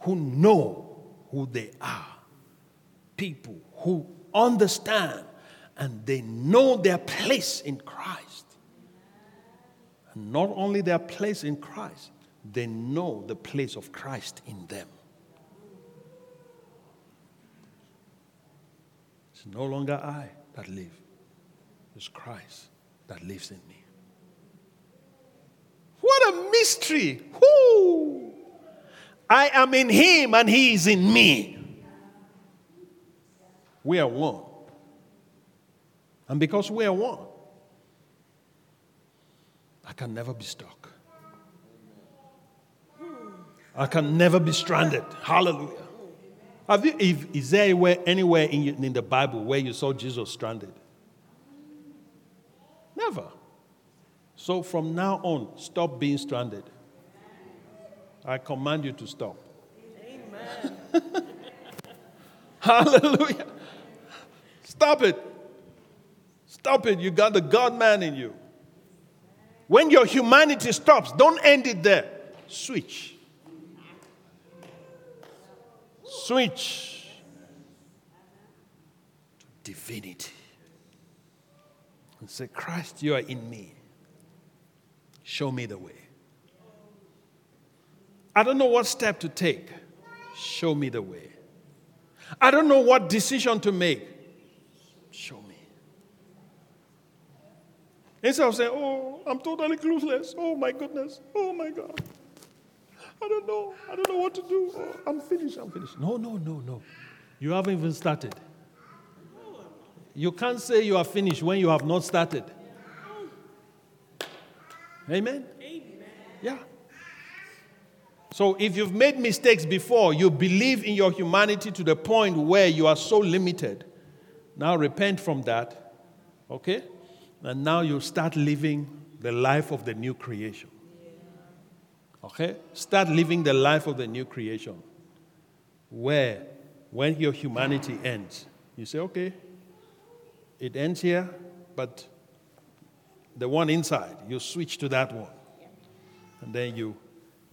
S2: who know who they are, people who understand and they know their place in Christ. And not only their place in Christ, they know the place of Christ in them. It's no longer I that live, it's Christ that lives in me. What a mystery! Whoo! I am in him and he is in me. We are one. And because we are one, I can never be stuck. I can never be stranded. Hallelujah. Have you, if, is there anywhere, anywhere in, in the Bible where you saw Jesus stranded? Never. So from now on, stop being stranded. I command you to stop. Amen. Hallelujah. Stop it. Stop it. You got the God man in you. When your humanity stops, don't end it there. Switch. Switch to divinity. And say, Christ, you are in me. Show me the way. I don't know what step to take. Show me the way. I don't know what decision to make. Show me. Instead of saying, Oh, I'm totally clueless. Oh my goodness. Oh my God. I don't know. I don't know what to do. Oh, I'm finished. I'm finished. No, no, no, no. You haven't even started. You can't say you are finished when you have not started. Amen? Amen. Yeah. So if you've made mistakes before, you believe in your humanity to the point where you are so limited. Now repent from that. Okay? And now you start living the life of the new creation. Okay? Start living the life of the new creation. Where, when your humanity ends, you say, okay, it ends here, but the one inside, you switch to that one. And then you,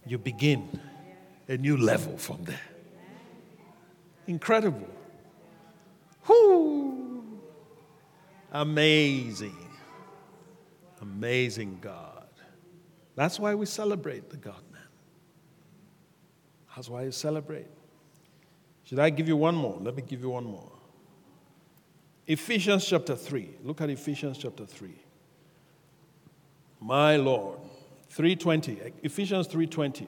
S2: you begin a new level from there. Incredible. Whoo! Amazing. Amazing God. That's why we celebrate the God. That's why you celebrate. Should I give you one more? Let me give you one more. Ephesians chapter 3. Look at Ephesians chapter 3. My Lord. 320. Ephesians 320.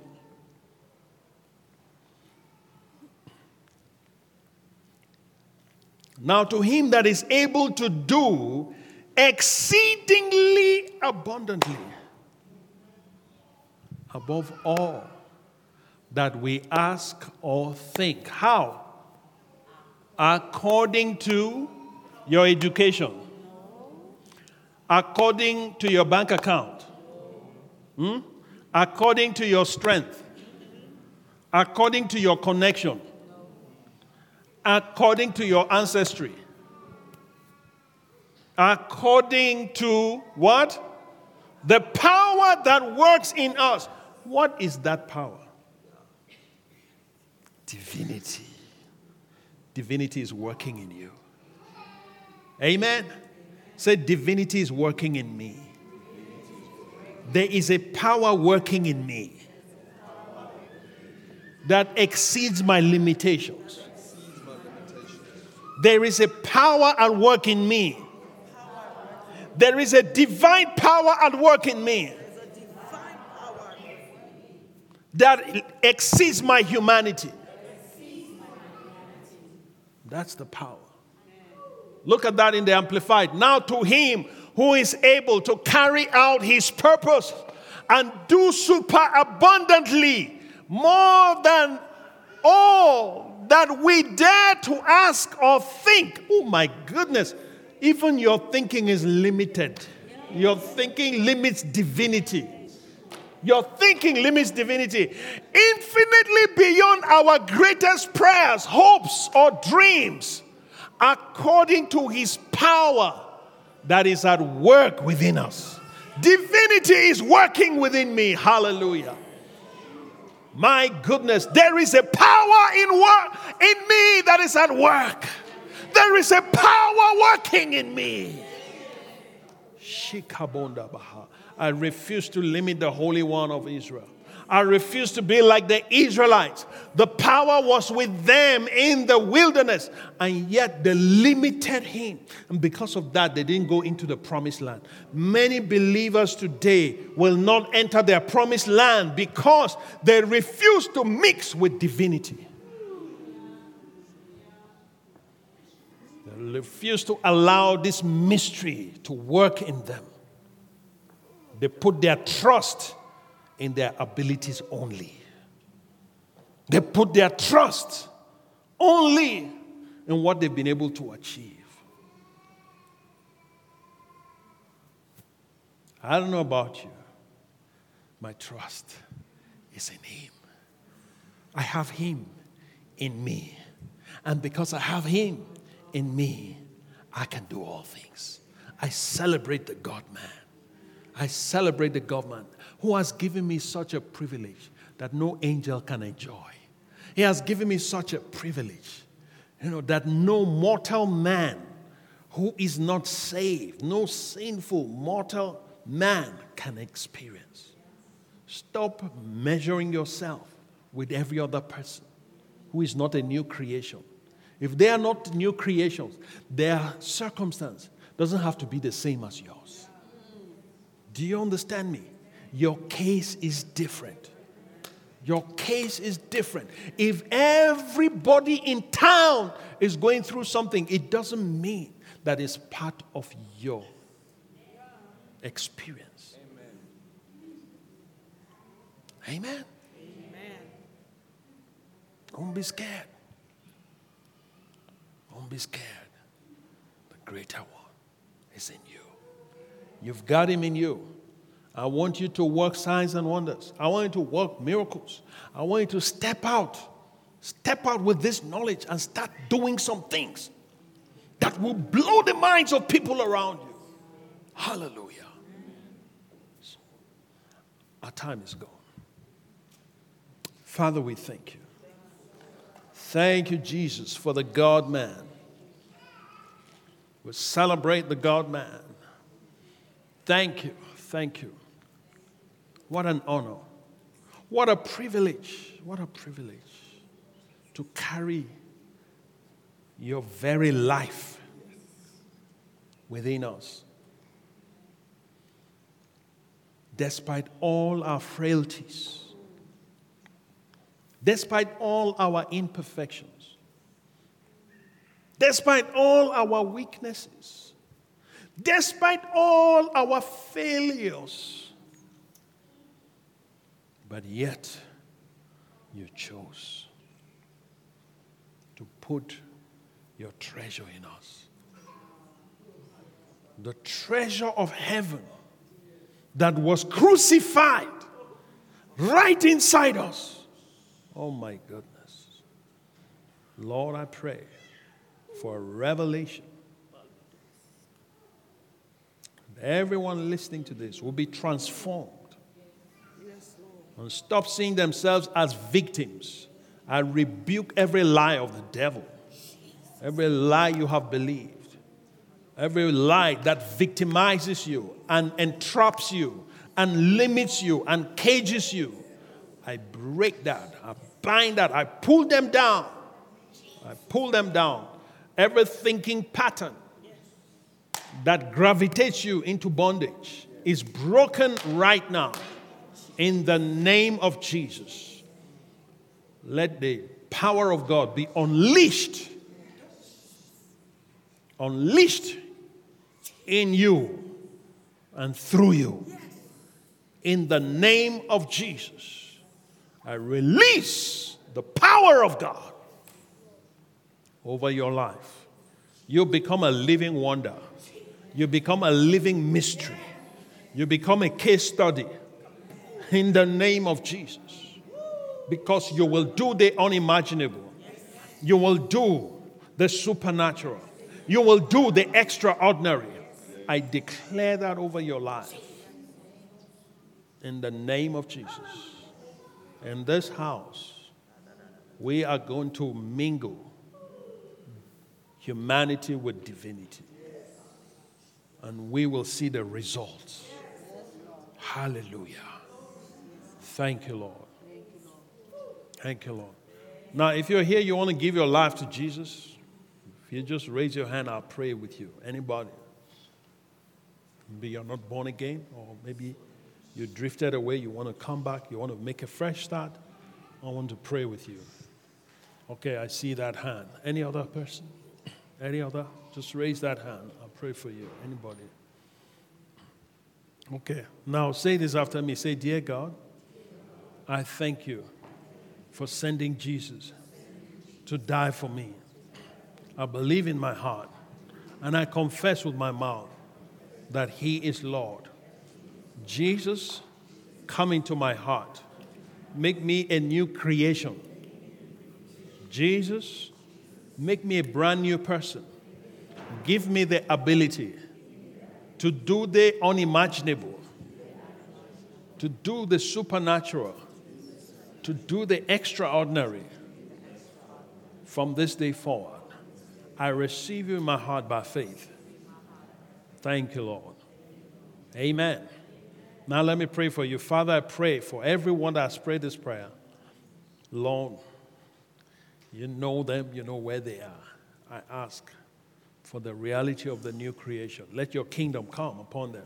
S2: Now, to him that is able to do exceedingly abundantly, above all that we ask or think. How? According to your education, according to your bank account, hmm? according to your strength, according to your connection, according to your ancestry, according to what? The power that works in us. What is that power? Divinity. Divinity is working in you. Amen. Say, divinity is working in me. There is a power working in me that exceeds my limitations. There is a power at work in me. There is a divine power at work in me that exceeds my humanity. That's the power. Look at that in the Amplified. Now, to him who is able to carry out his purpose and do super abundantly more than all that we dare to ask or think. Oh my goodness, even your thinking is limited. Your thinking limits divinity. Your thinking limits divinity infinitely beyond our greatest prayers, hopes, or dreams, according to his power that is at work within us. Divinity is working within me. Hallelujah. My goodness, there is a power in work in me that is at work. There is a power working in me. Shikabonda Baha. I refuse to limit the Holy One of Israel. I refuse to be like the Israelites. The power was with them in the wilderness, and yet they limited him. And because of that, they didn't go into the promised land. Many believers today will not enter their promised land because they refuse to mix with divinity. They refuse to allow this mystery to work in them. They put their trust in their abilities only. They put their trust only in what they've been able to achieve. I don't know about you. My trust is in Him. I have Him in me. And because I have Him in me, I can do all things. I celebrate the God man. I celebrate the God man who has given me such a privilege that no angel can enjoy. He has given me such a privilege, you know, that no mortal man who is not saved, no sinful mortal man can experience. Stop measuring yourself with every other person who is not a new creation. If they are not new creations, their circumstance doesn't have to be the same as yours. Do you understand me? Your case is different. Your case is different. If everybody in town is going through something, it doesn't mean that it's part of your experience. Amen. Amen.
S3: Amen.
S2: Don't be scared. Don't be scared. The greater one is in you. You've got him in you. I want you to work signs and wonders. I want you to work miracles. I want you to step out. Step out with this knowledge and start doing some things that will blow the minds of people around you. Hallelujah. So, our time is gone. Father, we thank you. Thank you, Jesus, for the God man. We celebrate the God man. Thank you. Thank you. What an honor. What a privilege. What a privilege to carry your very life within us. Despite all our frailties, despite all our imperfections, despite all our weaknesses, despite all our failures, but yet you chose to put your treasure in us. The treasure of heaven that was crucified right inside us. Oh my goodness. Lord, I pray for a revelation. Everyone listening to this will be transformed and stop seeing themselves as victims. I rebuke every lie of the devil, every lie you have believed, every lie that victimizes you and entraps you and limits you and cages you. I break that, I bind that, I pull them down. I pull them down. Every thinking pattern that gravitates you into bondage is broken right now in the name of Jesus. Let the power of God be unleashed, unleashed in you and through you. In the name of Jesus, I release the power of God over your life. You become a living wonder. You become a living mystery. You become a case study in the name of Jesus. Because you will do the unimaginable, you will do the supernatural, you will do the extraordinary. I declare that over your life in the name of Jesus. In this house, we are going to mingle humanity with divinity. And we will see the results. Hallelujah. Thank you, Lord. Thank you, Lord. Now, if you're here, you want to give your life to Jesus, if you just raise your hand, I'll pray with you. Anybody? Maybe you're not born again, or maybe you drifted away, you want to come back, you want to make a fresh start. I want to pray with you. Okay, I see that hand. Any other person? Any other? Just raise that hand. Pray for you. Anybody? Okay, now say this after me. Say, Dear God, I thank you for sending Jesus to die for me. I believe in my heart and I confess with my mouth that He is Lord. Jesus, come into my heart. Make me a new creation. Jesus, make me a brand new person. Give me the ability to do the unimaginable, to do the supernatural to do the extraordinary from this day forward. I receive you in my heart by faith. Thank you, Lord. Amen. Now let me pray for you. Father, I pray for everyone that has prayed this prayer. Lord, you know them, you know where they are. I ask for the reality of the new creation. Let your kingdom come upon them.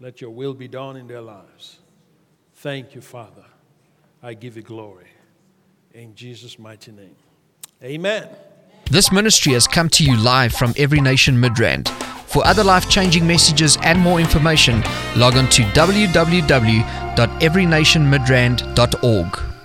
S2: Let your will be done in their lives. Thank you, Father. I give you glory. In Jesus' mighty name. Amen.
S1: This ministry has come to you live from Every Nation Midrand. For other life changing messages and more information, log on to www.everynationmidrand.org.